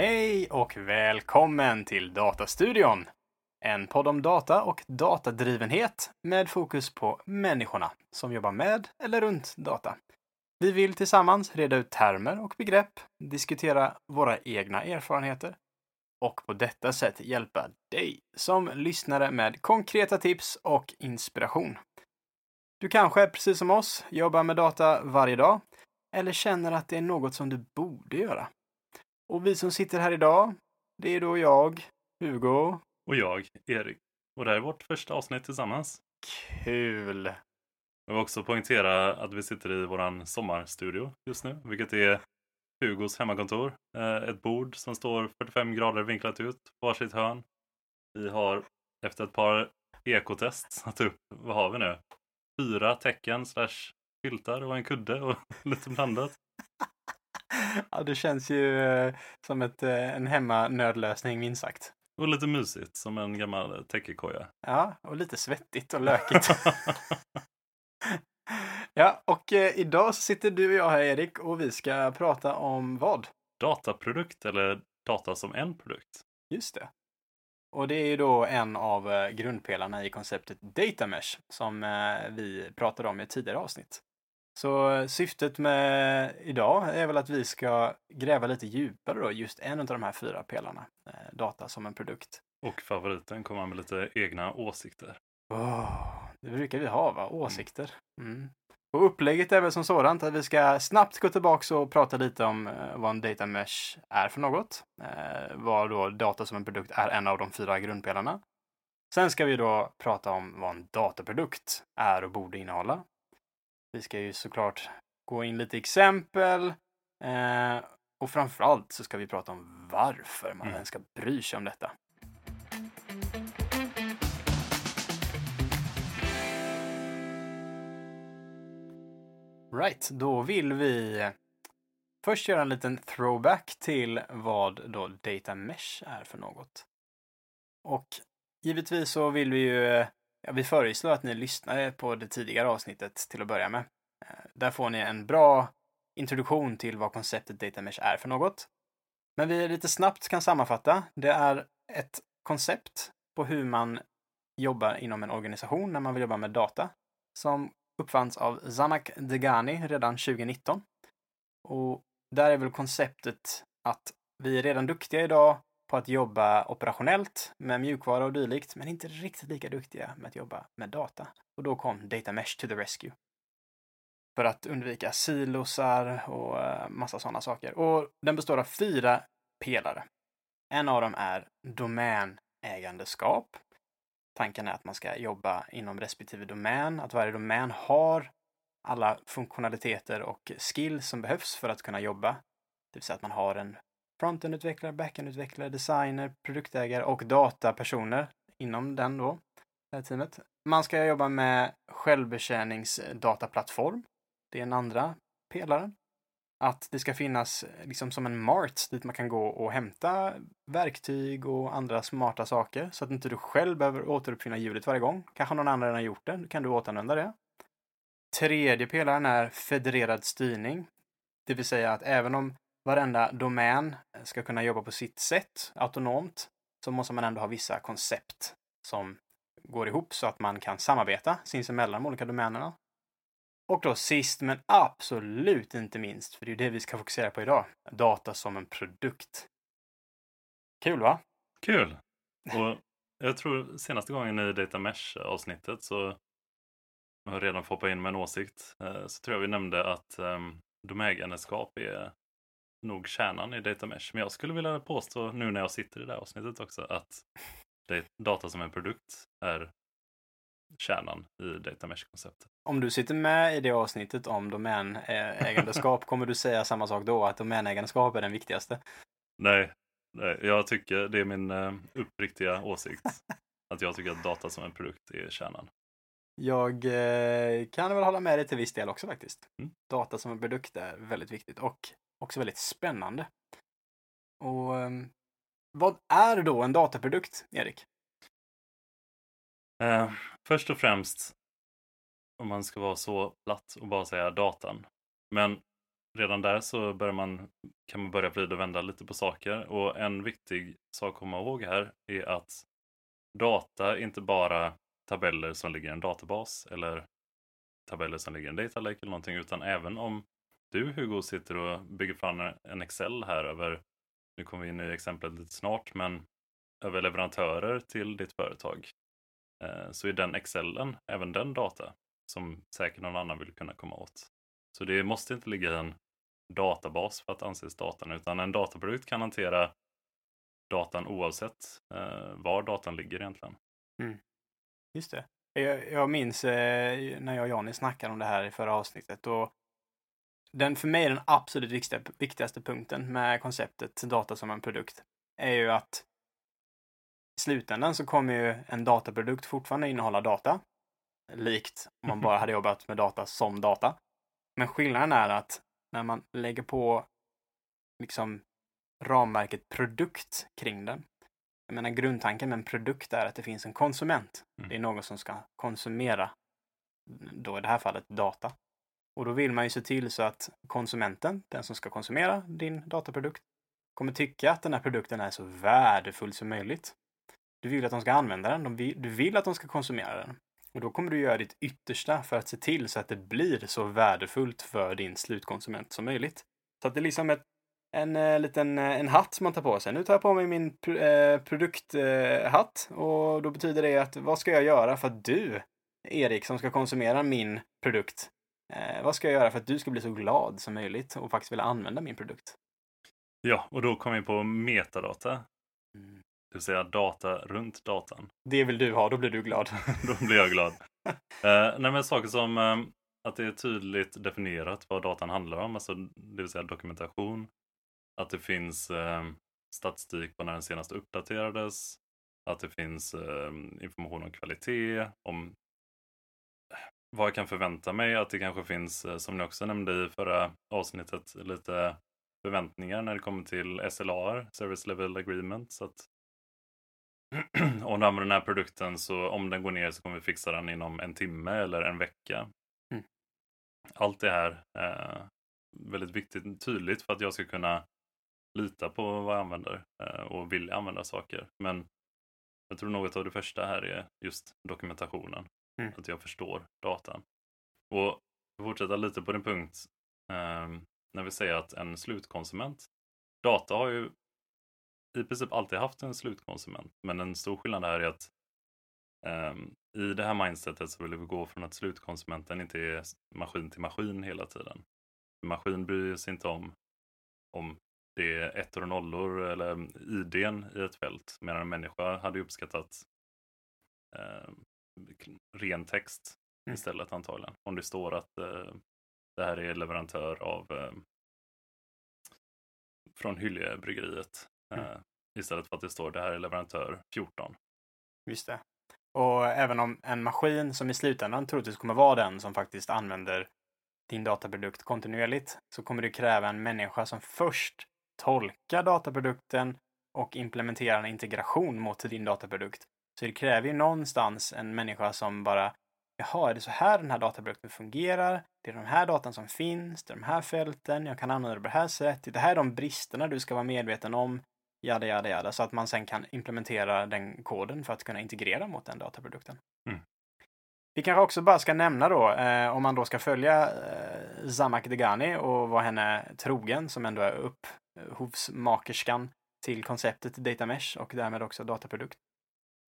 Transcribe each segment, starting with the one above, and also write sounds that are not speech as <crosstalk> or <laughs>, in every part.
Hej och välkommen till Datastudion! En podd om data och datadrivenhet med fokus på människorna som jobbar med eller runt data. Vi vill tillsammans reda ut termer och begrepp, diskutera våra egna erfarenheter och på detta sätt hjälpa dig som lyssnare med konkreta tips och inspiration. Du kanske, precis som oss, jobbar med data varje dag eller känner att det är något som du borde göra. Och vi som sitter här idag, det är då jag, Hugo. Och jag, Erik. Och det här är vårt första avsnitt tillsammans. Kul! Jag vill också poängtera att vi sitter i våran sommarstudio just nu, vilket är Hugos hemmakontor. Eh, Ett bord som står 45 grader vinklat ut på varsitt hörn. Vi har efter ett par ekotest satt upp, vad har vi nu? Fyra tecken slash filtar och en kudde och <laughs> lite blandat. <laughs> Ja, det känns ju eh, som ett, eh, en hemmanödlösning minst sagt. Och lite mysigt som en gammal täckekoja. Ja, och lite svettigt och lökigt. <laughs> <laughs> ja, och eh, idag sitter du och jag här Erik och vi ska prata om vad? Dataprodukt eller data som en produkt. Just det. Och det är ju då en av eh, grundpelarna i konceptet Data Mesh som eh, vi pratade om i ett tidigare avsnitt. Så eh, syftet med idag är väl att vi ska gräva lite djupare då, just en av de här fyra pelarna. eh, Data som en produkt. Och favoriten kommer med lite egna åsikter. Åh, det brukar vi ha, va? Åsikter. Mm. Och upplägget är väl som sådant att vi ska snabbt gå tillbaka och prata lite om eh, vad en data mesh är för något. Eh, vad då data som en produkt är en av de fyra grundpelarna. Sen ska vi då prata om vad en dataprodukt är och borde innehålla. Vi ska ju såklart gå in lite exempel. Eh, och framförallt så ska vi prata om varför man Mm. ens ska bry sig om detta. Right, då vill vi först göra en liten throwback till vad då Data Mesh är för något. Och givetvis så vill vi ju, ja, vi föreslår att ni lyssnar på det tidigare avsnittet till att börja med. Eh, där får ni en bra introduktion till vad konceptet Data Mesh är för något. Men vi lite snabbt kan sammanfatta. Det är ett koncept på hur man jobbar inom en organisation när man vill jobba med data som uppfanns av Zamak Degani redan 2019. Och där är väl konceptet att vi är redan duktiga idag på att jobba operationellt med mjukvara och dylikt, men inte riktigt lika duktiga med att jobba med data. Och då kom Data Mesh to the rescue. För att undvika silosar och eh, massa sådana saker. Och den består av fyra pelare. En av dem är domänägandeskap. Tanken är att man ska jobba inom respektive domän, att varje domän har alla funktionaliteter och skills som behövs för att kunna jobba. Det vill säga att man har en frontend-utvecklare, backend-utvecklare, designer, produktägare och datapersoner inom den då, det här teamet. Man ska jobba med självbetjäningsdataplattform. Det är den andra pelaren. Att det ska finnas liksom som en mart dit man kan gå och hämta verktyg och andra smarta saker så att inte du själv behöver återuppfinna hjulet varje gång. Kanske någon annan redan har gjort det, då kan du återanvända det. Tredje pelaren är federerad styrning. Det vill säga att även om varenda domän ska kunna jobba på sitt sätt autonomt så måste man ändå ha vissa koncept som går ihop så att man kan samarbeta sinsemellan de olika domänerna. Och då sist men absolut inte minst, för det är det vi ska fokusera på idag, data som en produkt. Kul va? Kul! <laughs> Och jag tror senaste gången i Data Mesh avsnittet så jag har redan fått hoppa in med en åsikt. eh, Så tror jag vi nämnde att um, domägändeskap är nog kärnan i Data Mesh. Men jag skulle vilja påstå nu när jag sitter i det här avsnittet också att data som en produkt är kärnan i Data Mesh-konceptet. Om du sitter med i det avsnittet om domänägandeskap, kommer du säga samma sak då, att domänägandeskap är den viktigaste? Nej, nej, jag tycker det är min eh, uppriktiga åsikt. <laughs> Att jag tycker att data som en produkt är kärnan. Jag eh, kan väl hålla med dig till viss del också faktiskt. Mm. Data som en produkt är väldigt viktigt och också väldigt spännande. Och ehm, vad är då en dataprodukt, Erik? Eh, först och främst, om man ska vara så platt och bara säga datan. Men redan där så börjar man, kan man börja vrida och vända lite på saker. Och en viktig sak att komma ihåg här är att data är inte bara tabeller som ligger i en databas eller tabeller som ligger i en data lake eller någonting, utan även om du Hugo sitter och bygger fram en Excel här över, nu kommer vi in i exemplet lite snart, men över leverantörer till ditt företag, eh, så är den Excelen, även den data, som säkert någon annan vill kunna komma åt. Så det måste inte ligga i en databas för att anses datan, utan en dataprodukt kan hantera datan oavsett eh, var datan ligger egentligen. Mm. Just det. Jag, jag minns eh, när jag och Johnny snackade om det här i förra avsnittet. Och den, för mig den absolut viktigaste, viktigaste punkten med konceptet data som en produkt är ju att i slutändan så kommer ju en dataprodukt fortfarande innehålla data. Likt om man bara <laughs> hade jobbat med data som data. Men skillnaden är att när man lägger på liksom ramverket produkt kring den. Jag menar grundtanken med en produkt är att det finns en konsument. Mm. Det är någon som ska konsumera, då i det här fallet data. Och då vill man ju se till så att konsumenten, den som ska konsumera din dataprodukt, kommer tycka att den här produkten är så värdefull som möjligt. Du vill att de ska använda den, du vill att de ska konsumera den. Och då kommer du göra ditt yttersta för att se till så att det blir så värdefullt för din slutkonsument som möjligt. Så att det är liksom ett, en eh, liten eh, en hatt som man tar på sig. Nu tar jag på mig min eh, produkthatt eh, och då betyder det att vad ska jag göra för att du, Erik, som ska konsumera min produkt, vad ska jag göra för att du ska bli så glad som möjligt och faktiskt vilja använda min produkt? Ja, och då kommer vi på metadata. Mm. Det vill säga data runt datan. Det vill du ha, då blir du glad. <laughs> då blir jag glad. uh, <laughs> nej, men saker som uh, att det är tydligt definierat vad datan handlar om, alltså det vill säga dokumentation. Att det finns uh, statistik på när den senast uppdaterades. Att det finns information om kvalitet, om vad jag kan förvänta mig. Att det kanske finns, som ni också nämnde i förra avsnittet, lite förväntningar när det kommer till SLAR, Service Level Agreement. Så att <clears throat> om du använder den här produkten så om den går ner så kommer vi fixa den inom en timme eller en vecka. Mm. Allt det här är väldigt viktigt tydligt för att jag ska kunna lita på vad jag använder eh, och vilja använda saker. Men jag tror något av det första här är just dokumentationen. Mm. Att jag förstår datan. Och fortsätta lite på din punkt. Eh, när vi säger att en slutkonsument. Data har ju i princip alltid haft en slutkonsument. Men en stor skillnad är att um, i det här mindsetet så vill vi gå från att slutkonsumenten inte är maskin till maskin hela tiden. Maskin bryr sig inte om om det är ettor och nollor eller ehm, idén i ett fält. Medan en människa hade uppskattat eh, ren text mm. istället antagligen. Om det står att eh, det här är leverantör av eh, från Hyljebryggeriet Mm. Eh, istället för att det står det här är leverantör 14. Just det. Och även om en maskin som i slutändan troligtvis kommer vara den som faktiskt använder din dataprodukt kontinuerligt så kommer det kräva en människa som först tolkar dataprodukten och implementerar en integration mot din dataprodukt. Så det kräver ju någonstans en människa som bara Jaha, är det så här den här dataprodukten fungerar? Det är de här datan som finns, det är de här fälten, jag kan använda det på det här sättet. Det här är de bristerna du ska vara medveten om jada, jada, jada, så att man sen kan implementera den koden för att kunna integrera mot den dataprodukten. Mm. Vi kanske också bara ska nämna då, eh, om man då ska följa eh, Zamak Degani och vara henne trogen, som ändå är upphovsmakerskan till konceptet Data Mesh och därmed också dataprodukt,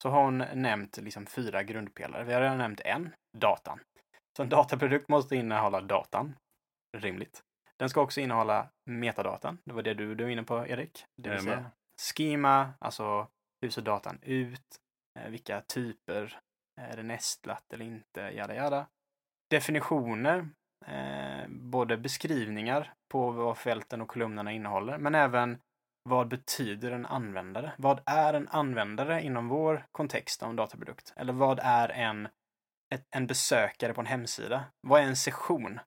så har hon nämnt liksom fyra grundpelare. Vi har redan nämnt en, datan. Så en dataprodukt måste innehålla datan. Rimligt. Den ska också innehålla metadatan. Det var det du, du var inne på, Erik. Det vill säga schema, alltså hur ser datan ut? Eh, vilka typer? Är det nästlat eller inte? Jada, jada. Definitioner, eh, både beskrivningar på vad fälten och kolumnerna innehåller, men även vad betyder en användare? Vad är en användare inom vår kontext av en dataprodukt? Eller vad är en, ett, en besökare på en hemsida? Vad är en session?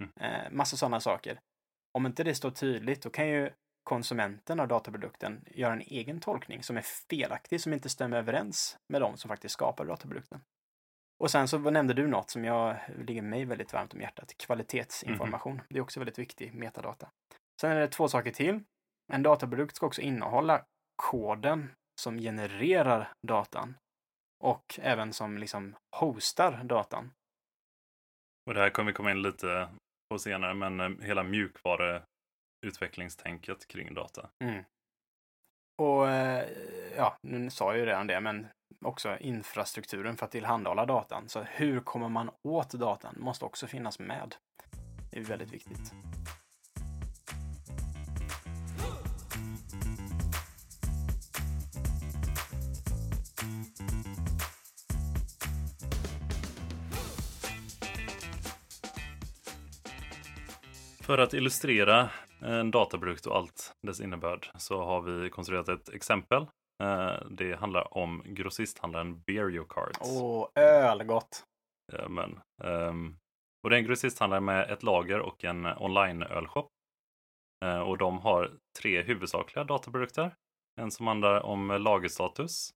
Mm. Eh, massa sådana saker. Om inte det står tydligt, då kan ju konsumenten av dataprodukten göra en egen tolkning som är felaktig, som inte stämmer överens med de som faktiskt skapar dataprodukten. Och sen så nämnde du något som jag ligger mig väldigt varmt om hjärtat. Kvalitetsinformation. Mm. Det är också väldigt viktig metadata. Sen är det två saker till. En dataprodukt ska också innehålla koden som genererar datan och även som liksom hostar datan. Och det här kommer vi komma in lite på senare, men eh, hela mjukvaruutvecklingstänket kring data. Mm. Och eh, ja, nu sa jag ju redan det, men också infrastrukturen för att tillhandahålla datan. Så hur kommer man åt datan måste också finnas med. Det är väldigt viktigt. För att illustrera en dataprodukt och allt dess innebörd så har vi konstruerat ett exempel. Eh, det handlar om grossisthandlaren Beer Cards. Åh, öl gott! Ja, men, um, och det är en grossisthandlare med ett lager och en online-ölshop. Uh, och de har tre huvudsakliga dataprodukter. En som handlar om lagerstatus,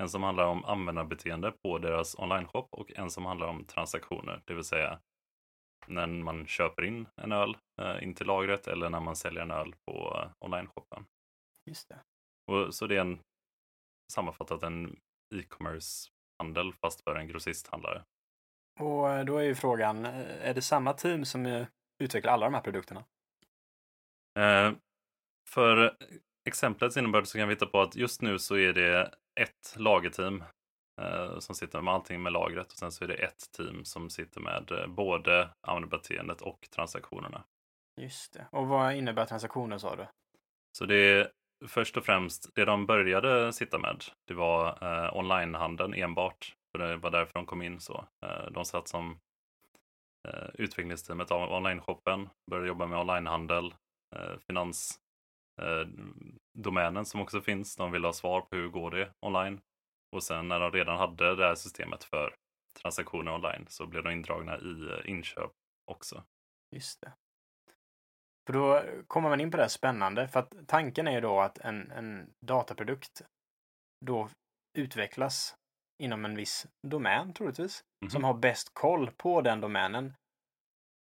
en som handlar om användarbeteende på deras online-shop och en som handlar om transaktioner, det vill säga när man köper in en öl eh, in till lagret eller när man säljer en öl på eh, online-shoppen. Just det. Och, så det är en sammanfattat en e-commerce-handel fast för en grossisthandlare. Och eh, då är ju frågan, är det samma team som utvecklar alla de här produkterna? Eh, för exemplets innebörd så kan vi hitta på att just nu så är det ett lagerteam som sitter med allting med lagret och sen så är det ett team som sitter med eh, både användarbeteendet och transaktionerna. Just det. Och vad innebär transaktioner sa du? Så det är först och främst det de började sitta med. Det var eh, onlinehandeln enbart. För det var därför de kom in så. Eh, de satt som eh, utvecklingsteamet av online-shoppen, började jobba med onlinehandel, eh, finansdomänen eh, som också finns. De ville ha svar på hur går det online. Och sen när de redan hade det här systemet för transaktioner online så blev de indragna i eh, inköp också. Just det. För då kommer man in på det här spännande, för att tanken är ju då att en, en dataprodukt då utvecklas inom en viss domän troligtvis, mm -hmm. som har bäst koll på den domänen.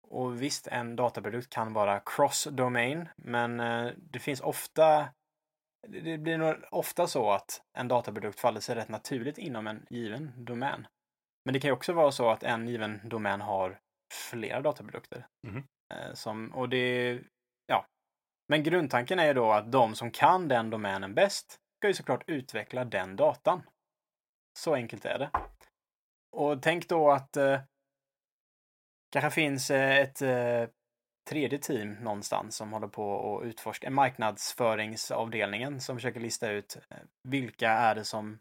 Och visst, en dataprodukt kan vara cross-domain, men eh, det finns ofta det blir nog ofta så att en dataprodukt faller sig rätt naturligt inom en given domän. Men det kan ju också vara så att en given domän har flera dataprodukter. Mm. Som, och det, ja. Men grundtanken är ju då att de som kan den domänen bäst ska ju såklart utveckla den datan. Så enkelt är det. Och tänk då att eh, kanske finns eh, ett eh, tredje team någonstans som håller på och utforska, marknadsföringsavdelningen som försöker lista ut eh, vilka är det som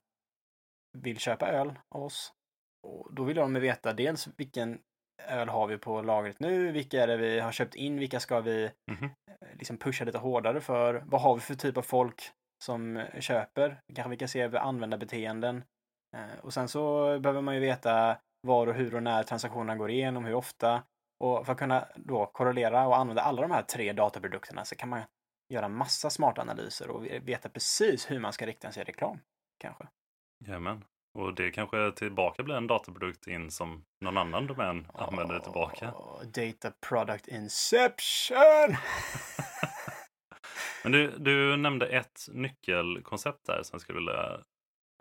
vill köpa öl av oss. Och då vill de veta dels vilken öl har vi på lagret nu, vilka är det vi har köpt in, vilka ska vi mm -hmm. liksom pusha lite hårdare för, vad har vi för typ av folk som eh, köper, kanske vi kan se över användarbeteenden. Och sen så behöver man ju veta var och hur och när transaktionerna går igenom, hur ofta. Och för att kunna då korrelera och använda alla de här tre dataprodukterna så kan man göra massa smarta analyser och veta precis hur man ska rikta sig reklam. Kanske. Jajamän. Och det kanske tillbaka blir en dataprodukt in som någon annan domän oh, använder tillbaka. Data product inception! <laughs> Men du, du nämnde ett nyckelkoncept där som jag skulle vilja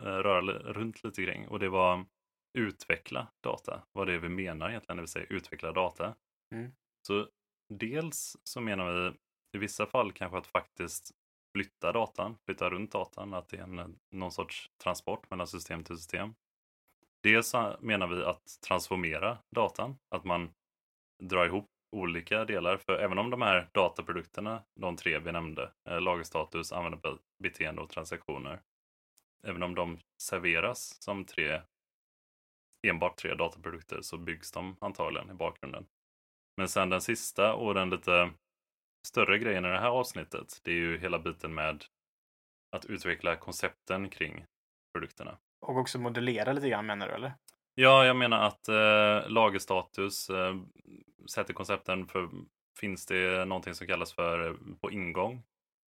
eh, röra runt lite kring och det var utveckla data. Vad det är vi menar egentligen när vi säger utveckla data. Mm. Så dels så menar vi i vissa fall kanske att faktiskt flytta datan, flytta runt datan, att det är en, någon sorts transport mellan system till system. Dels menar vi att transformera datan, att man drar ihop olika delar. För även om de här dataprodukterna, de tre vi nämnde, eh, lagerstatus, användarbeteende och transaktioner, även om de serveras som tre enbart tre dataprodukter så byggs de antagligen i bakgrunden. Men sen den sista och den lite större grejen i det här avsnittet, det är ju hela biten med att utveckla koncepten kring produkterna. Och också modellera lite grann menar du eller? Ja, jag menar att eh, lagerstatus eh, sätter koncepten för finns det någonting som kallas för eh, på ingång?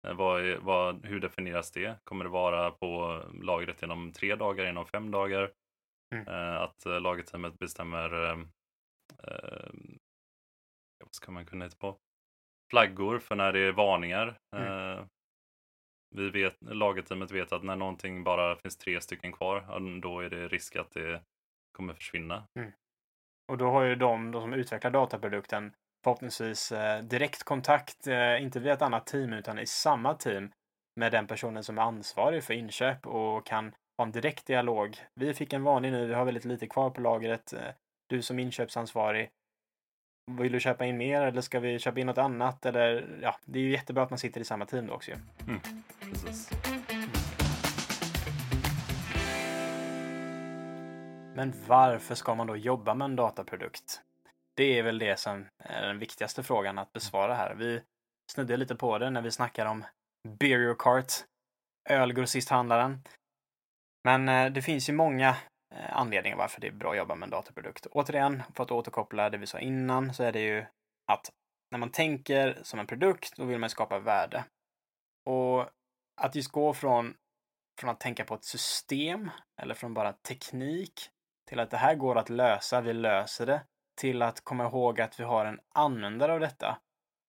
Eh, vad, vad, hur definieras det? Kommer det vara på lagret inom tre dagar, inom fem dagar? Mm. Eh, att eh, lagerteamet bestämmer, eh, eh, vad ska man kunna hitta på? Flaggor för när det är varningar. Mm. Vi vet, lagerteamet vet att när någonting bara finns tre stycken kvar, då är det risk att det kommer försvinna. Och då har ju de, de som utvecklar dataprodukten förhoppningsvis eh, direkt kontakt, eh, inte via ett annat team utan i samma team med den personen som är ansvarig för inköp och kan ha en direkt dialog. Vi fick en varning nu, vi har väldigt lite kvar på lagret. Eh, Du som inköpsansvarig, vill du köpa in mer eller ska vi köpa in något annat? Eller ja, det är ju jättebra att man sitter i samma team då också ju. Precis. Men varför ska man då jobba med en dataprodukt? Det är väl det som är den viktigaste frågan att besvara här. Vi snuddade lite på det när vi snackar om Beer Cart, ölgrossisthandlaren. Men eh, det finns ju många eh, anledningar varför det är bra att jobba med en dataprodukt. Återigen, för att återkoppla det vi sa innan, så är det ju att när man tänker som en produkt, då vill man skapa värde. Och att just gå från, från att tänka på ett system eller från bara teknik till att det här går att lösa, vi löser det, till att komma ihåg att vi har en användare av detta.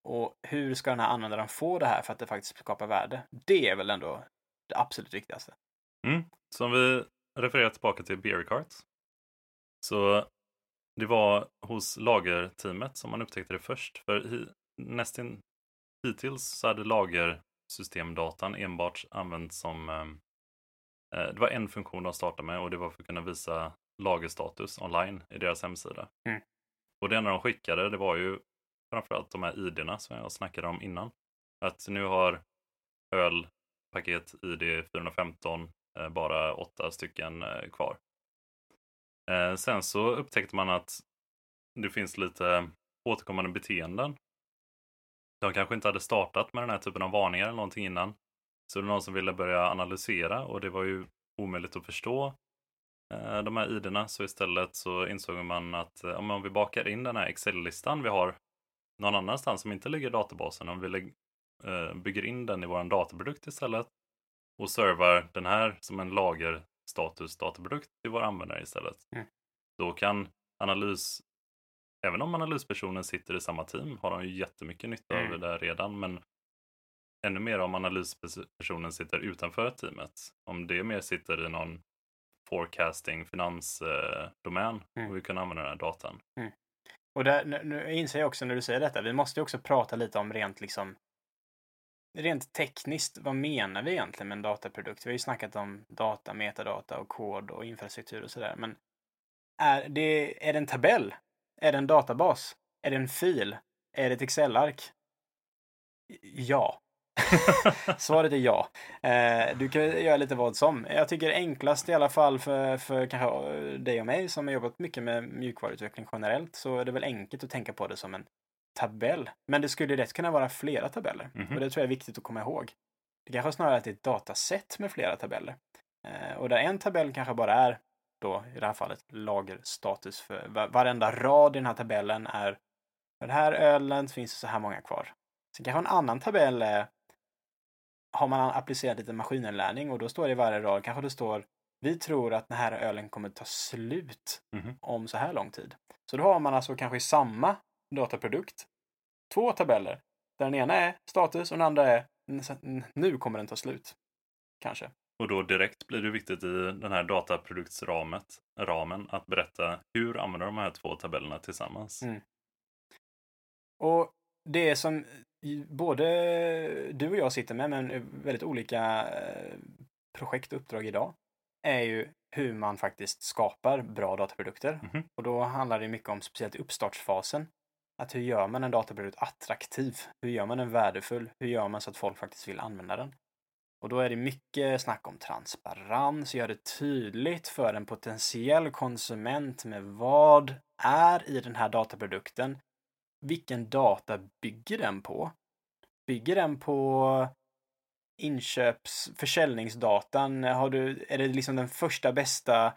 Och hur ska den här användaren få det här för att det faktiskt skapar värde? Det är väl ändå det absolut viktigaste. Mm. Så om vi refererar tillbaka till Beer Cart. Så det var hos lagerteamet som man upptäckte det först. För nästan hittills så hade lagersystemdatan enbart använts som ehm, eh, det var en funktion de startade med och det var för att kunna visa lagerstatus online i deras hemsida. Mm. Och det enda de skickade det var ju framförallt de här ID-erna som jag snackade om innan. Att nu har ölpaket ID 415 eh, Eh, bara åtta stycken eh, kvar. Eh, sen så upptäckte man att det finns lite återkommande beteenden. De kanske inte hade startat med den här typen av varningar eller någonting innan. Så det var någon som ville börja analysera och det var ju omöjligt att förstå de här ID-erna. Så istället så insåg man att om vi bakar in den här Excel-listan vi har någon annanstans som inte ligger i databasen, om vi bygger in den i vår dataprodukt istället och servar den här som en lagerstatus dataprodukt till våra användare istället. Mm. Då kan analys, även om analyspersonen sitter i samma team, har de ju jättemycket nytta Mm. av det där redan, men ännu mer om analyspersonen sitter utanför teamet. Om det mer sitter i någon forecasting, finansdomän Mm. och vi kan använda den här datan. Och där, nu, nu inser jag också när du säger detta, vi måste ju också prata lite om rent liksom Rent tekniskt, vad menar vi egentligen med en dataprodukt? Vi har ju snackat om data, metadata och kod och infrastruktur och sådär, men är det, är det en tabell? Är det en databas? Är det en fil? Är det ett Excel-ark? Ja. <laughs> Svaret är ja. Eh, du kan göra lite vad som. Jag tycker enklast i alla fall för, för kanske eh, dig och mig som har jobbat mycket med mjukvaruutveckling generellt så är det väl enkelt att tänka på det som en tabell. Men det skulle rätt kunna vara flera tabeller. Mhm. Och det tror jag är viktigt att komma ihåg. Det kanske snarare att det är ett dataset med flera tabeller. Eh, och där en tabell kanske bara är då i det här fallet lagerstatus för va- varenda rad i den här tabellen är för den här ölen finns det så här många kvar. Sen kanske en annan tabell är har man applicerat lite maskininlärning och då står det i varje rad kanske det står vi tror att den här ölen kommer ta slut Mhm. om så här lång tid. Så då har man alltså kanske i samma dataprodukt två tabeller. Där den ena är status och den andra är "N- nu kommer den ta slut. Kanske. Och då direkt blir det viktigt i den här dataproduktsramen ramen, att berätta hur använder de här två tabellerna tillsammans. Mm. Och det som både du och jag sitter med, men väldigt olika eh, projekt och uppdrag idag, är ju hur man faktiskt skapar bra dataprodukter. Mhm. Och då handlar det mycket om, speciellt uppstartsfasen, att hur gör man en dataprodukt attraktiv? Hur gör man den värdefull? Hur gör man så att folk faktiskt vill använda den? Och då är det mycket snack om transparens, gör det tydligt för en potentiell konsument med vad är i den här dataprodukten. Vilken data bygger den på? Bygger den på inköps försäljningsdatan? Har du, är det liksom den första bästa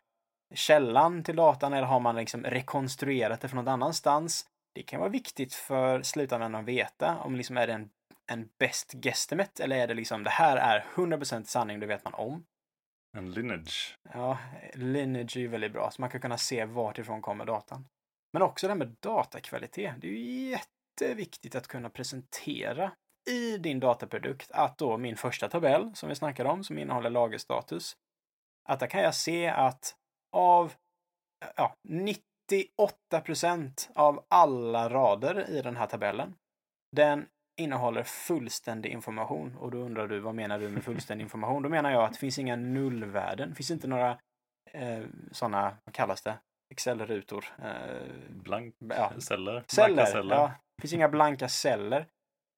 källan till datan eller har man liksom rekonstruerat det från någon annanstans? Det kan vara viktigt för slutanvändaren att veta om liksom är det en, en best guesstimate eller är det liksom det här är 100% sanning, det vet man om. En lineage. Ja, lineage är ju väldigt bra, så man kan kunna se vart ifrån kommer datan. Men också det här med datakvalitet. Det är ju jätteviktigt att kunna presentera i din dataprodukt att då min första tabell som vi snackar om, som innehåller lagerstatus, att där kan jag se att av ja, 98 procent av alla rader i den här tabellen, den innehåller fullständig information. Och då undrar du, vad menar du med fullständig information? Då menar jag att det finns inga nullvärden. Det finns inte några eh, sådana, vad kallas det? Excel-rutor. Eh, Blank ja. celler. Celler, Blanka celler. ja. Det finns inga blanka celler.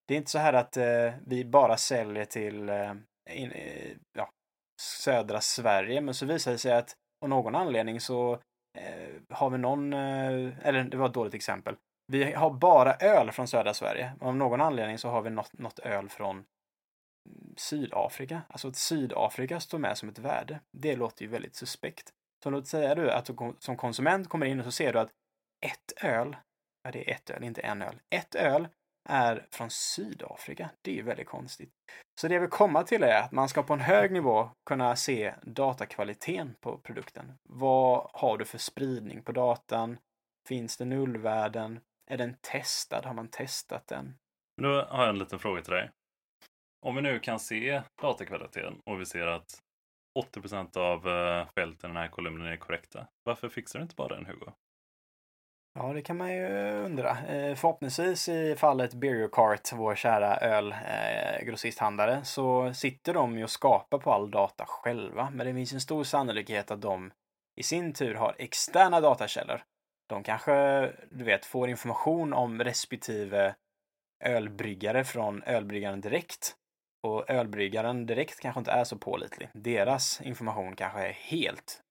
Det är inte så här att eh, vi bara säljer till eh, in, eh, ja, södra Sverige, men så visar det sig att av någon anledning så Eh, har vi någon, eh, eller det var ett dåligt exempel. Vi har bara öl från södra Sverige. Av någon anledning så har vi något, något öl från mm, Sydafrika. Alltså att Sydafrika står med som ett värde. Det låter ju väldigt suspekt. Så låt säga du att du som konsument kommer in och så ser du att ett öl, ja det är ett öl, inte en öl. Ett öl är från Sydafrika. Det är ju väldigt konstigt. Så det jag vill komma till är att man ska på en hög nivå kunna se datakvaliteten på produkten. Vad har du för spridning på datan? Finns det nullvärden? Är den testad? Har man testat den? Då har jag en liten fråga till dig. Om vi nu kan se datakvaliteten och vi ser att 80% av eh, fälten i den här kolumnen är korrekta. Varför fixar du inte bara den Hugo? Ja, det kan man ju undra. Eh, förhoppningsvis i fallet Beer vår kära ölgrossisthandlare, eh, så sitter de ju och skapar på all data själva. Men det finns en stor sannolikhet att de i sin tur har externa datakällor. De kanske, du vet, får information om respektive ölbryggare från ölbryggaren direkt. Och ölbryggaren direkt kanske inte är så pålitlig. Deras information kanske är helt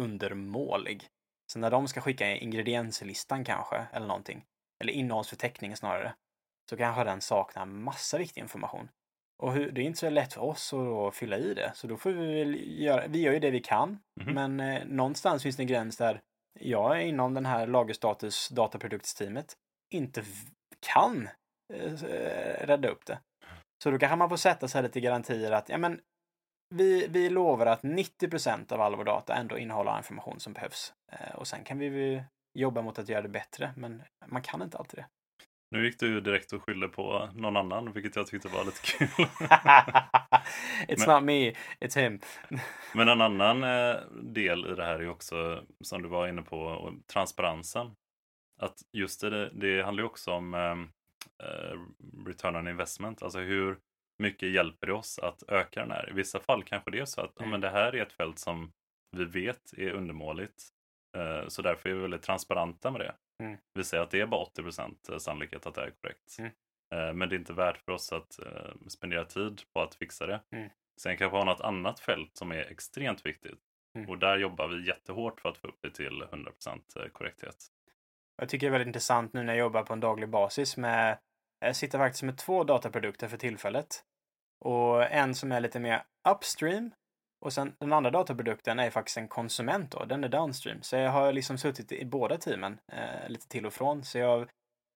undermålig. Så när de ska skicka ingredienslistan kanske, eller någonting, eller innehållsförteckningen snarare, så kanske den saknar massa viktig information. Och hur, det är inte så lätt för oss att fylla i det, så då får vi väl göra, vi gör ju det vi kan, Mhm. men eh, någonstans finns det en gräns där jag inom den här lagerstatus dataproduktsteamet inte kan eh, rädda upp det. Så då kanske man får sätta sig lite garantier att ja, men vi, vi lovar att 90% av all vår data ändå innehåller information som behövs. Eh, och sen kan vi ju jobba mot att göra det bättre, men man kan inte alltid det. Nu gick du direkt och skyllde på någon annan, vilket jag tyckte var lite kul. <laughs> it's Men- not me, it's him. <laughs> Men en annan eh, del i det här är också, som du var inne på, transparensen. Att just det, det handlar ju också om eh, return on investment, alltså hur mycket hjälper det oss att öka den här? I vissa fall kanske det är så att ja, Mm. men det här är ett fält som vi vet är undermåligt. Eh, så därför är vi väldigt transparenta med det. Mm. Vi säger att det är bara 80% sannolikhet att det är korrekt. Mm. Eh, men det är inte värt för oss att eh, spendera tid på att fixa det. Mm. Sen kanske vi har något annat fält som är extremt viktigt. Mm. Och där jobbar vi jättehårt för att få upp det till 100% korrekthet. Jag tycker det är väldigt intressant nu när jag jobbar på en daglig basis med, jag sitter faktiskt med två dataprodukter för tillfället. Och en som är lite mer upstream och sen den andra dataprodukten är faktiskt en konsument då, den är downstream. Så jag har liksom suttit i båda teamen eh, lite till och från. Så jag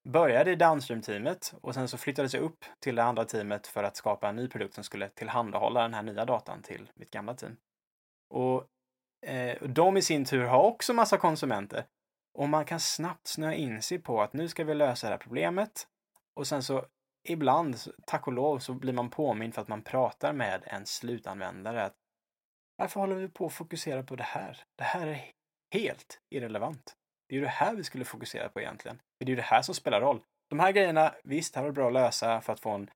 började i downstream-teamet och sen så flyttades jag upp till det andra teamet för att skapa en ny produkt som skulle tillhandahålla den här nya datan till mitt gamla team. Och eh, de i sin tur har också massa konsumenter. Och man kan snabbt snöa in sig på att nu ska vi lösa det här problemet. Och sen så ibland, tack och lov, så blir man påmind för att man pratar med en slutanvändare att varför håller vi på att fokusera på det här? Det här är helt irrelevant. Det är ju det här vi skulle fokusera på egentligen. För det är ju det här som spelar roll. De här grejerna, visst, här var bra att lösa för att få en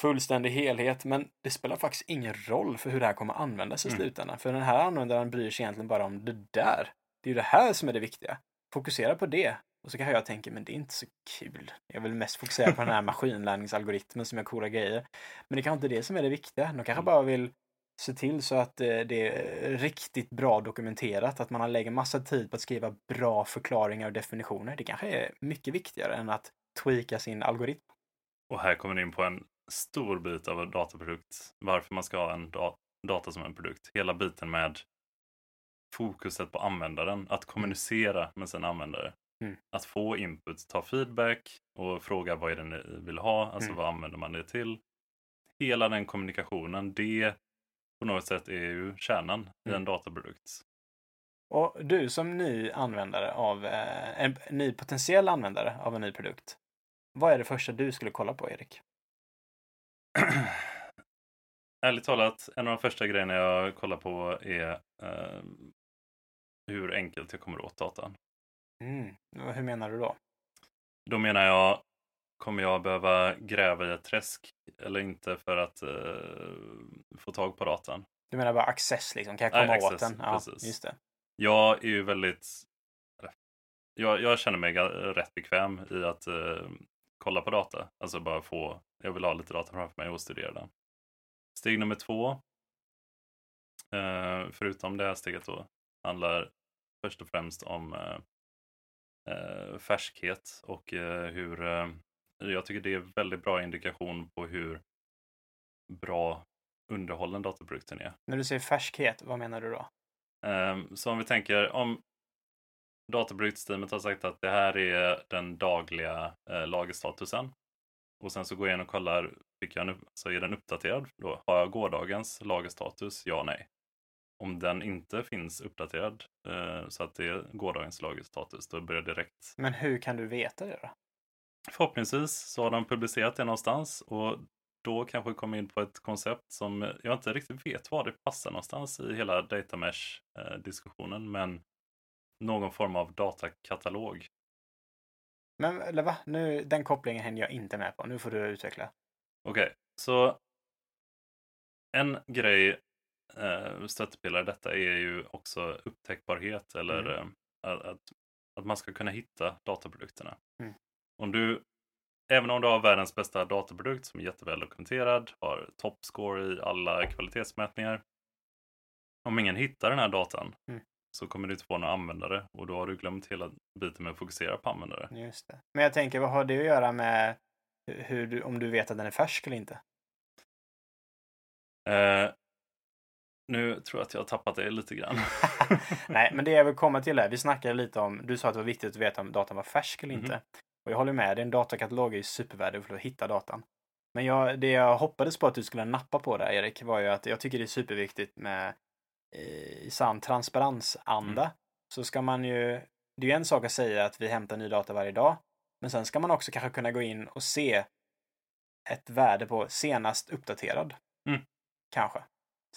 fullständig helhet, men det spelar faktiskt ingen roll för hur det här kommer användas i Mm. slutändan. För den här användaren bryr sig egentligen bara om det där. Det är ju det här som är det viktiga. Fokusera på det. Och så kanske jag tänker, men det är inte så kul. Jag vill mest fokusera på den här <laughs> maskinlärningsalgoritmen som gör coola grejer. Men det kanske inte är det som är det viktiga. De kanske bara vill se till så att eh, det är riktigt bra dokumenterat, att man lägger massa tid på att skriva bra förklaringar och definitioner. Det kanske är mycket viktigare än att tweaka sin algoritm. Och här kommer ni in på en stor bit av en dataprodukt. Varför man ska ha en da- data som en produkt. Hela biten med fokuset på användaren. Att kommunicera med sina användare. Mm. Att få input, ta feedback och fråga vad är det ni vill ha. Alltså Mm. vad använder man det till. Hela den kommunikationen, det på något sätt är ju kärnan i en Mm. dataprodukt. Och du som ny användare av, eh, en ny potentiell användare av en ny produkt. Vad är det första du skulle kolla på, Erik? <clears throat> Ärligt talat, en av de första grejerna jag kollar på är eh, hur enkelt jag kommer åt datan. Mm. Hur menar du då? Då menar jag, kommer jag behöva gräva i ett träsk eller inte för att eh, få tag på datan? Du menar bara access liksom? Kan jag Nej, komma åt access, den? Ja, precis. just det. Jag är ju väldigt... Jag, jag känner mig rätt bekväm i att eh, kolla på data. Alltså bara få... Jag vill ha lite data framför mig och studera den. Steg nummer två, eh, förutom det här steget då, handlar först och främst om eh, eh, färskhet och eh, hur... Eh, jag tycker det är väldigt bra indikation på hur bra underhållen dataprodukten är. När du säger färskhet, vad menar du då? Ehm, Så om vi tänker om databruktsteamet har sagt att det här är den dagliga eh, lagerstatusen. Och sen så går jag in och kollar, fick jag en, upp- så är den uppdaterad då? Har jag gårdagens lagerstatus? Ja, nej. Om den inte finns uppdaterad eh, så att det är gårdagens lagerstatus, då börjar direkt. Men hur kan du veta det då? Förhoppningsvis så har de publicerat det någonstans och då kanske kommer in på ett koncept som jag inte riktigt vet var det passar någonstans i hela data mesh eh, diskussionen, men någon form av datakatalog. Men eller va? Nu, den kopplingen hänger jag inte med på. Nu får du utveckla. Okej, så en grej eh, stöttepelare detta är ju också upptäckbarhet eller Mm. eh, att, att, att man ska kunna hitta dataprodukterna. Mm. Om du, även om du har världens bästa dataprodukt som är jätteväl dokumenterad, har toppscore i alla kvalitetsmätningar. Om ingen hittar den här datan Mm. så kommer du inte få några användare och då har du glömt hela biten med att fokusera på användare. Just det. Men jag tänker, vad har det att göra med hur du, om du vet att den är färsk eller inte? Eh, nu tror jag att jag har tappat det lite grann. <laughs> Nej, men det jag vill komma till är, vi snackade lite om, du sa att det var viktigt att veta om datan var färsk eller inte. Mhm. Och jag håller med dig, en datakatalog är ju supervärdefull för att hitta datan. Men jag, det jag hoppades på att du skulle nappa på där, Erik, var ju att jag tycker det är superviktigt med eh, i sann transparensanda. Mm. Så ska man ju, det är ju en sak att säga att vi hämtar ny data varje dag. Men sen ska man också kanske kunna gå in och se ett värde på senast uppdaterad. Mm. Kanske.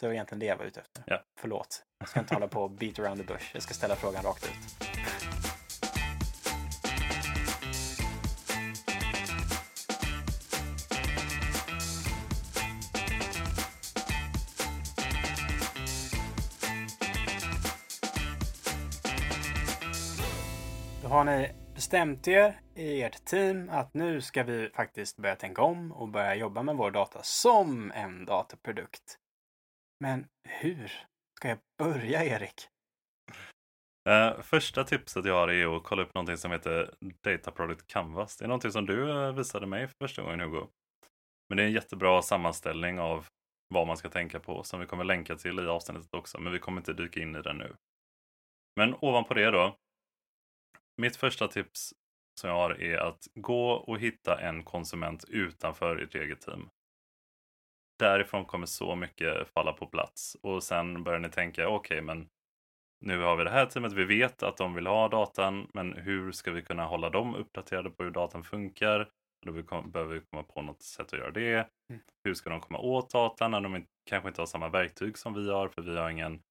Så det var egentligen det jag var ute efter. Ja. Förlåt. Jag ska inte hålla på och beat around the bush. Jag ska ställa frågan rakt ut. Då har ni bestämt er i ert team att nu ska vi faktiskt börja tänka om och börja jobba med vår data som en dataprodukt. Men hur ska jag börja, Erik? Eh, första tipset jag har är att kolla upp någonting som heter Data Product Canvas. Det är någonting som du eh, visade mig för första gången Hugo. Men det är en jättebra sammanställning av vad man ska tänka på som vi kommer länka till i avsnittet också. Men vi kommer inte dyka in i den nu. Men ovanpå det då. Mitt första tips som jag har är att gå och hitta en konsument utanför ert eget team. Därifrån kommer så mycket falla på plats och sen börjar ni tänka okej men nu har vi det här teamet, vi vet att de vill ha datan, men hur ska vi kunna hålla dem uppdaterade på hur datan funkar? Då behöver vi komma på något sätt att göra det. Mm. Hur ska de komma åt datan när de kanske inte har samma verktyg som vi har, för vi har ingen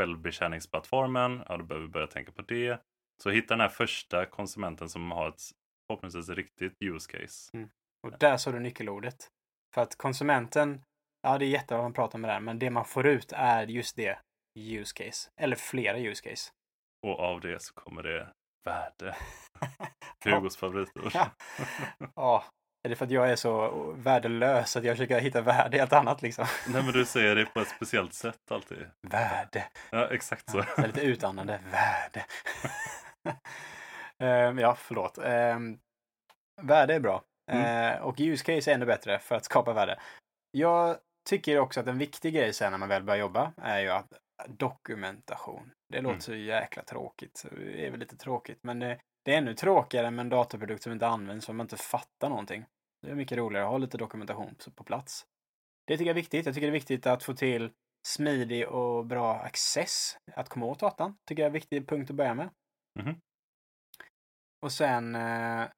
självbetjäningsplattformen. Ja, då behöver vi börja tänka på det. Så hitta den här första konsumenten som har ett förhoppningsvis riktigt use case. Och där sa du nyckelordet. För att konsumenten, ja det är jättebra att man pratar med det men det man får ut är just det, use case. Eller flera use case. Och av det så kommer det värde. <laughs> Hugos favoritord. Ja. Ja, är det för att jag är så värdelös att jag försöker hitta värde i allt annat liksom? Nej men du säger det på ett speciellt sätt alltid. Värde. Ja, exakt så. Ja, lite utandande. Värde. <laughs> Ehm, ja, förlåt. Um, värde är bra. Mm. Eh, och use case är ännu bättre för att skapa värde. Jag tycker också att en viktig grej sen när man väl börjar jobba är ju att dokumentation. Det låter Mm. så jäkla tråkigt. Det är väl lite tråkigt, men det, det är ännu tråkigare med en dataprodukt som inte används som man inte fattar någonting. Det är mycket roligare att ha lite dokumentation på- plats. Det tycker jag är viktigt. Jag tycker det är viktigt att få till smidig och bra access att komma åt datan. Tycker jag är en viktig punkt att börja med. Mhm. Och sen, eh,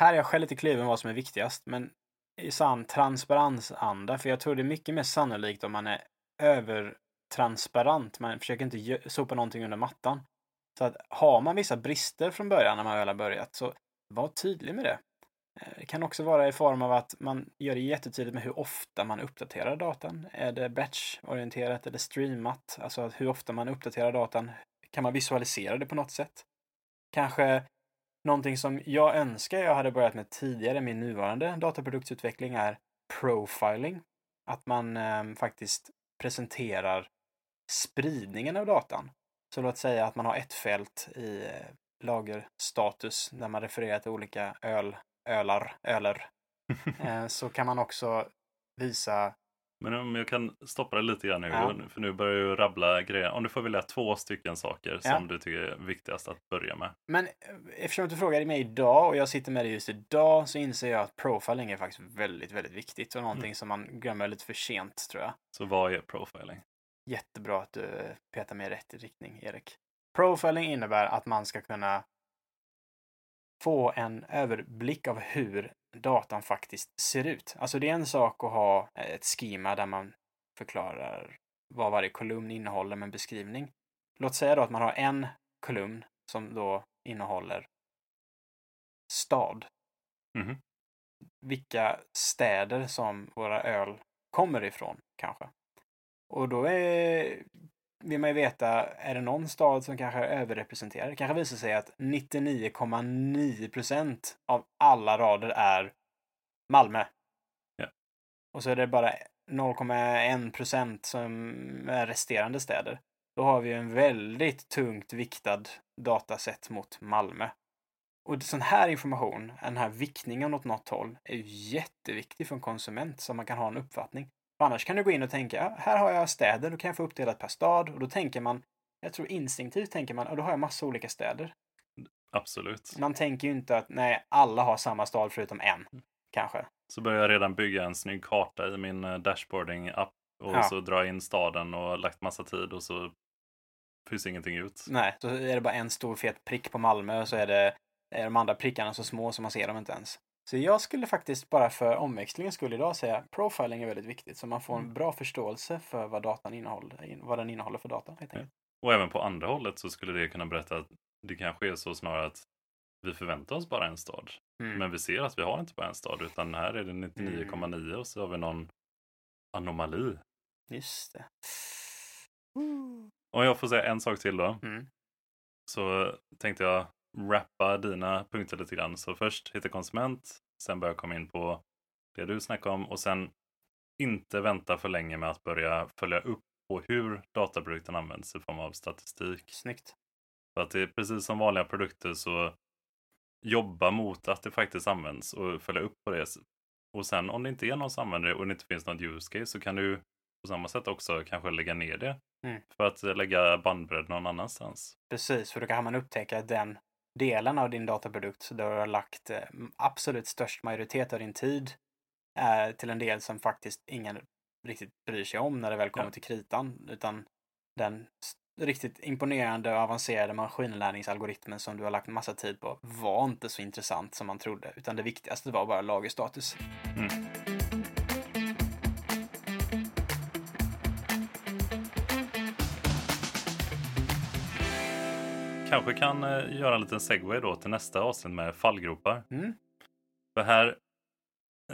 här är jag själv lite kluven vad som är viktigast, men i sann transparensanda, för jag tror det är mycket mer sannolikt om man är övertransparent. Man försöker inte sopa någonting under mattan. Så att har man vissa brister från början när man väl har börjat, så var tydlig med det. Eh, det kan också vara i form av att man gör det jättetydligt med hur ofta man uppdaterar datan. Är det batch-orienterat eller streamat? Alltså hur ofta man uppdaterar datan. Kan man visualisera det på något sätt? Kanske någonting som jag önskar jag hade börjat med tidigare i min nuvarande dataproduktutveckling är profiling. Att man eh, faktiskt presenterar spridningen av datan. Så låt säga att man har ett fält i eh, lagerstatus där man refererar till olika öl, ölar, öler. <laughs> Eh, så kan man också visa Men om jag kan stoppa dig lite grann nu, Ja. för nu börjar du rabbla grejer. Om du får välja två stycken saker Ja. som du tycker är viktigast att börja med. Men eh, eftersom du frågade mig idag och jag sitter med det just idag så inser jag att profiling är faktiskt väldigt, väldigt viktigt och någonting som man glömmer lite för sent tror jag. Så vad är profiling? Jättebra att du eh, petar mig i rätt riktning, Erik. Profiling innebär att man ska kunna få en överblick av hur datan faktiskt ser ut. Alltså det är en sak att ha ett schema där man förklarar vad varje kolumn innehåller med en beskrivning. Låt säga då att man har en kolumn som då innehåller stad. Mhm. Vilka städer som våra öl kommer ifrån kanske. Och då är, vill man ju veta, är det någon stad som kanske är överrepresenterad? Det kanske visar sig att 99,9 procent av alla rader är Malmö. Ja. Och så är det bara 0,1 procent som är resterande städer. Då har vi en väldigt tungt viktad dataset mot Malmö. Och sån här information, den här viktningen åt något håll, är ju jätteviktig för en konsument så man kan ha en uppfattning. För annars kan du gå in och tänka, ja, här har jag städer, då kan jag få uppdelat per stad och då tänker man, jag tror instinktivt tänker man, ja, då har jag massa olika städer. Absolut. Man tänker ju inte att nej, alla har samma stad förutom en, kanske. Så börjar jag redan bygga en snygg karta i min eh, dashboarding-app och Ja. så jag in staden och lagt massa tid och så fylls ingenting ut. Nej, så är det bara en stor fet prick på Malmö och så är det är de andra prickarna så små så man ser dem inte ens. Så jag skulle faktiskt bara för omväxlingens skull idag säga profiling är väldigt viktigt så man får en Mm. bra förståelse för vad datan innehåller, vad den innehåller för data. Helt enkelt. Och även på andra hållet så skulle det kunna berätta att det kanske är så snarare att vi förväntar oss bara en stad. Mm. Men vi ser att vi har inte bara en stad utan här är det 99,9 och så har vi någon anomali. Just det. Om jag får säga en sak till då. Mm. Så tänkte jag rappa dina punkter lite grann. Så först hitta konsument, sen börja komma in på det du snackade om och sen inte vänta för länge med att börja följa upp på hur dataprodukten används i form av statistik. Snyggt. För att det är precis som vanliga produkter så jobba mot att det faktiskt används och följa upp på det. Och sen om det inte är någon som använder det och det inte finns något use case så kan du på samma sätt också kanske lägga ner det. Mm. För att lägga bandbredd någon annanstans. Precis, för då kan man upptäcka att den delen av din dataprodukt där du har lagt eh, absolut störst majoritet av din tid är till en del som faktiskt ingen riktigt bryr sig om när det väl kommer Ja. till kritan. Utan den riktigt imponerande och avancerade maskinlärningsalgoritmen som du har lagt massa tid på var inte så intressant som man trodde. Utan det viktigaste var bara lagerstatus. Mm. Kanske kan eh, göra en liten segway då till nästa avsnitt med fallgropar. Mm. För här,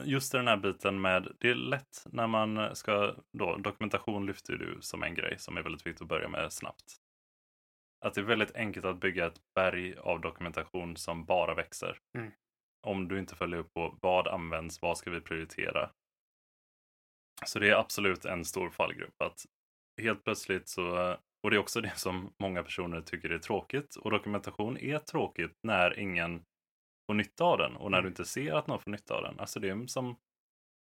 just i den här biten med, det är lätt när man ska, då, dokumentation lyfter du som en grej som är väldigt viktigt att börja med snabbt. Att det är väldigt enkelt att bygga ett berg av dokumentation som bara växer. Mm. Om du inte följer upp på vad används, vad ska vi prioritera? Så det är absolut en stor fallgrupp. Att helt plötsligt så, och det är också det som många personer tycker är tråkigt. Och dokumentation är tråkigt när ingen får nytta av den och när Mm. du inte ser att någon får nytta av den. Alltså det är som,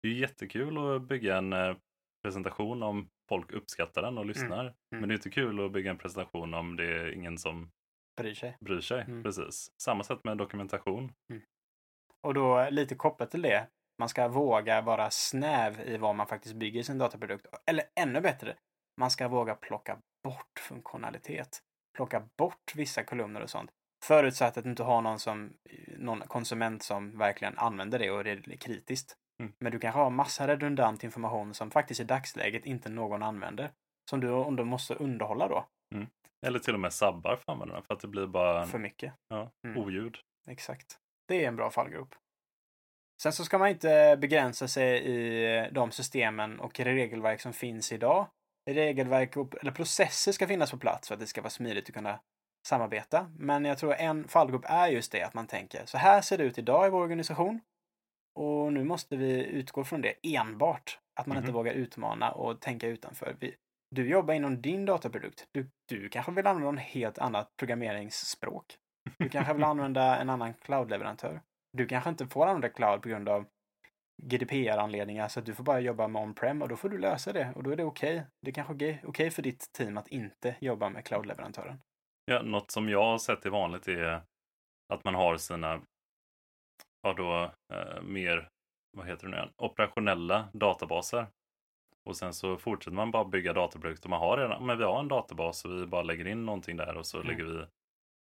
det är jättekul att bygga en eh, presentation om folk uppskattar den och lyssnar. Men det är inte kul att bygga en presentation om det är ingen som Bryr sig. bryr sig. Mm. Precis. Samma sätt med dokumentation. Och då lite kopplat till det, man ska våga vara snäv i vad man faktiskt bygger sin dataprodukt. Eller ännu bättre, Man ska våga plocka bort funktionalitet. Plocka bort vissa kolumner och sånt. Förutsatt att du inte har någon, som, någon konsument som verkligen använder det och det är kritiskt. Mm. Men du kanske har massa redundant information som faktiskt i dagsläget inte någon använder. Som du ändå måste underhålla då. Eller till och med sabbar för användarna för att det blir bara För mycket. ja, Mm. oljud. Exakt. Det är en bra fallgrop. Sen så ska man inte begränsa sig i de systemen och regelverk som finns idag. Regelverk och, eller processer ska finnas på plats för att det ska vara smidigt att kunna samarbeta. Men jag tror en fallgrop är just det att man tänker så här ser det ut idag i vår organisation. Och nu måste vi utgå från det enbart. Att man inte Mhm. vågar utmana och tänka utanför. Vi, du jobbar inom din dataprodukt. Du, du kanske vill använda en helt annat programmeringsspråk. Du kanske vill använda en annan cloud-leverantör. Du kanske inte får använda cloud på grund av GDPR-anledningar så att du får bara jobba med on-prem och då får du lösa det och då är det okej. Det är kanske okej okej för ditt team att inte jobba med cloud-leverantören. Ja, något som jag har sett är vanligt är att man har sina ja då, eh, mer vad heter det nu igen, operationella databaser. Och sen så fortsätter man bara bygga dataprodukter. Man har redan, men vi har en databas och vi bara lägger in någonting där och så Mm. lägger vi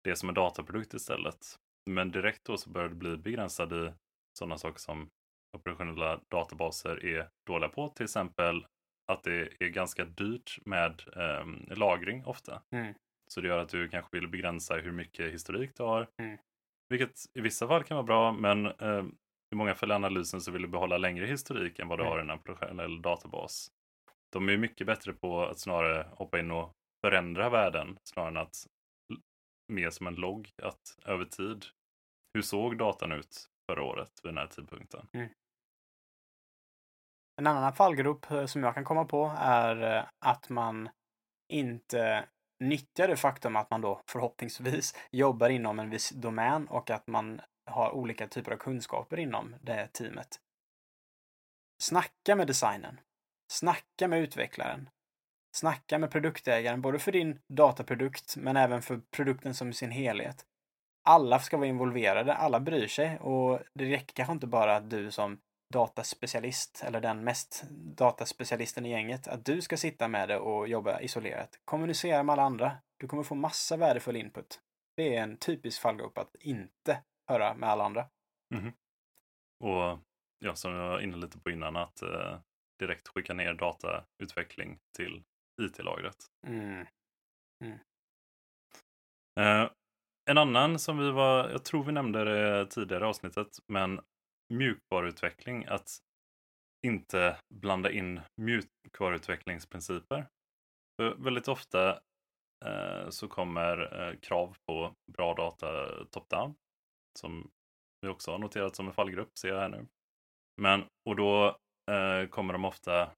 det som en dataprodukt istället. Men direkt då så börjar det bli begränsad i sådana saker som operationella databaser är dåliga på. Till exempel att det är ganska dyrt med ehm, lagring ofta. Mm. Så det gör att du kanske vill begränsa hur mycket historik du har. Mm. Vilket i vissa fall kan vara bra, men eh, i många fall i analysen så vill du behålla längre historik än vad du Mm. har i en professionell databas. De är mycket bättre på att snarare hoppa in och förändra värden snarare än att mer som en logg att över tid. Hur såg datan ut förra året vid den här tidpunkten? En annan fallgrop eh, som jag kan komma på är eh, att man inte nyttjar det faktum att man då förhoppningsvis jobbar inom en viss domän och att man har olika typer av kunskaper inom det teamet. Snacka med designen. Snacka med utvecklaren. Snacka med produktägaren, både för din dataprodukt men även för produkten som sin helhet. Alla ska vara involverade, alla bryr sig och det räcker kanske inte bara att du som dataspecialist eller den mest dataspecialisten i gänget, att du ska sitta med det och jobba isolerat. Kommunicera med alla andra. Du kommer få massa värdefull input. Det är en typisk fallgrop att inte höra med alla andra. Och ja, som jag var inne lite på innan, att eh, direkt skicka ner datautveckling till IT-lagret. Mm. Eh, en annan som vi var, jag tror vi nämnde det tidigare avsnittet, men mjukvaruutveckling, att inte blanda in mjukvaruutvecklingsprinciper. För väldigt ofta eh, så kommer eh, krav på bra data top-down, som vi också har noterat som en fallgrupp, ser jag här nu. Men, och då eh, kommer de ofta,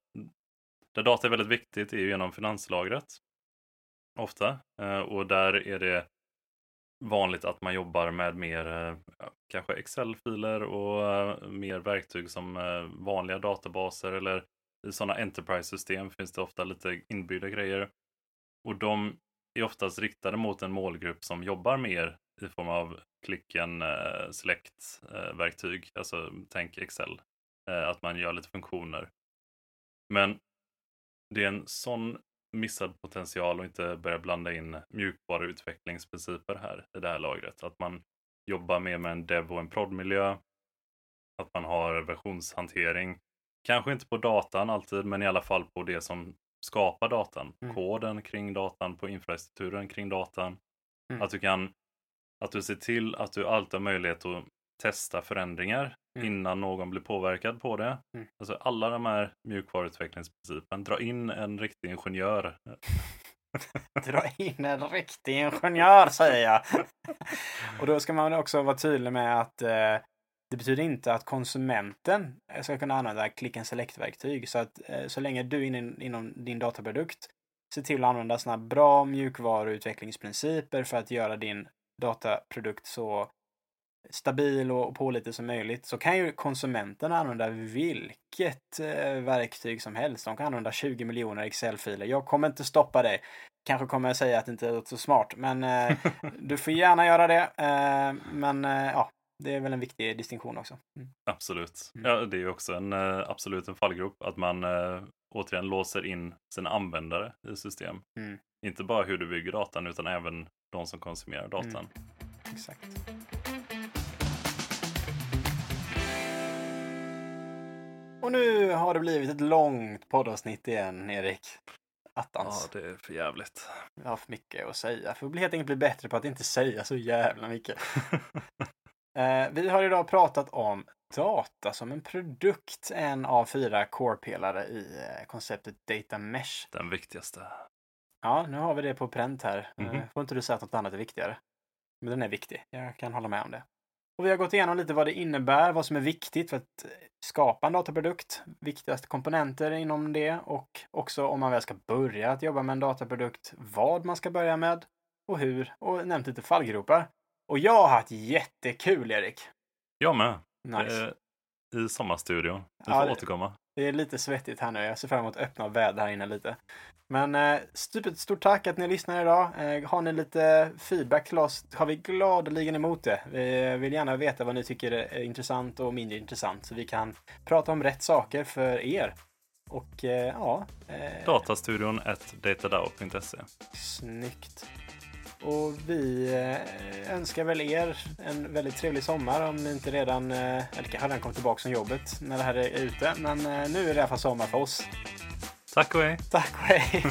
där data är väldigt viktigt är ju genom finanslagret, ofta, eh, och där är det vanligt att man jobbar med mer eh, kanske Excel-filer och eh, mer verktyg som eh, vanliga databaser eller i sådana enterprise-system finns det ofta lite inbyggda grejer. Och de är oftast riktade mot en målgrupp som jobbar mer i form av klicken select-verktyg, alltså tänk Excel, att man gör lite funktioner. Men det är en sån missad potential och inte börja blanda in mjukvaruutvecklingsprinciper här i det här lagret. Att man jobbar mer med en dev och en prod-miljö. Att man har versionshantering. Kanske inte på datan alltid, men i alla fall på det som skapar datan. Mm. Koden kring datan, på infrastrukturen kring datan. Mm. Att du kan att du ser till att du alltid har möjlighet att testa förändringar Mm. innan någon blir påverkad på det. Mm. Alltså alla de här mjukvaruutvecklingsprincipen. Dra in en riktig ingenjör. <laughs> Dra in en riktig ingenjör, säger jag. <laughs> och då ska man också vara tydlig med att eh, det betyder inte att konsumenten ska kunna använda klick and select-verktyg. Så att eh, så länge du in, inom din dataprodukt ser till att använda sådana bra mjukvaruutvecklingsprinciper för att göra din dataprodukt så stabil och pålitlig som möjligt så kan ju konsumenten använda vilket eh, verktyg som helst. De kan använda 20 miljoner Excel-filer. Jag kommer inte stoppa dig. Kanske kommer jag säga att det inte är så smart, men eh, <laughs> du får gärna göra det. Eh, men eh, ja, det är väl en viktig distinktion också. Mm. Absolut. Mm. Ja, det är ju också en, absolut en fallgrop att man återigen låser in sina användare i system. Mm. Inte bara hur du bygger datan utan även de som konsumerar datan. Exakt. Och nu har det blivit ett långt poddavsnitt igen, Erik. Attans. Ja, det är för jävligt. Jag har för mycket att säga. Får helt enkelt bli bättre på att inte säga så jävla mycket. <laughs> Eh, vi har idag pratat om data som en produkt, en av fyra core-pelare i eh, konceptet Data Mesh. Den viktigaste. Ja, nu har vi det på pränt här. Eh, Mhm. Får inte du säga att något annat är viktigare? Men den är viktig. Jag kan hålla med om det. Och vi har gått igenom lite vad det innebär, vad som är viktigt för att skapa en dataprodukt, viktigaste komponenter inom det och också om man väl ska börja att jobba med en dataprodukt, vad man ska börja med och hur och nämnt lite fallgropar. Och jag har haft jättekul, Erik. Jag med. Nice. Eh, I sommarstudion. Du Ja, får det- återkomma. Det är lite svettigt här nu. Jag ser fram emot att öppna och väder här inne lite. Men eh, stupet stort tack att ni lyssnar idag. Eh, har ni lite feedback till oss har vi gladeligen emot det. Vi vill gärna veta vad ni tycker är intressant och mindre intressant så vi kan prata om rätt saker för er. Och eh, ja, eh, Datastudion snyggt. Och vi eh, önskar väl er en väldigt trevlig sommar om ni inte redan, eh, eller kanske redan kommit tillbaka från jobbet när det här är ute. Men eh, nu är det i alla fall sommar för oss. Tack och hej! Tack och hej!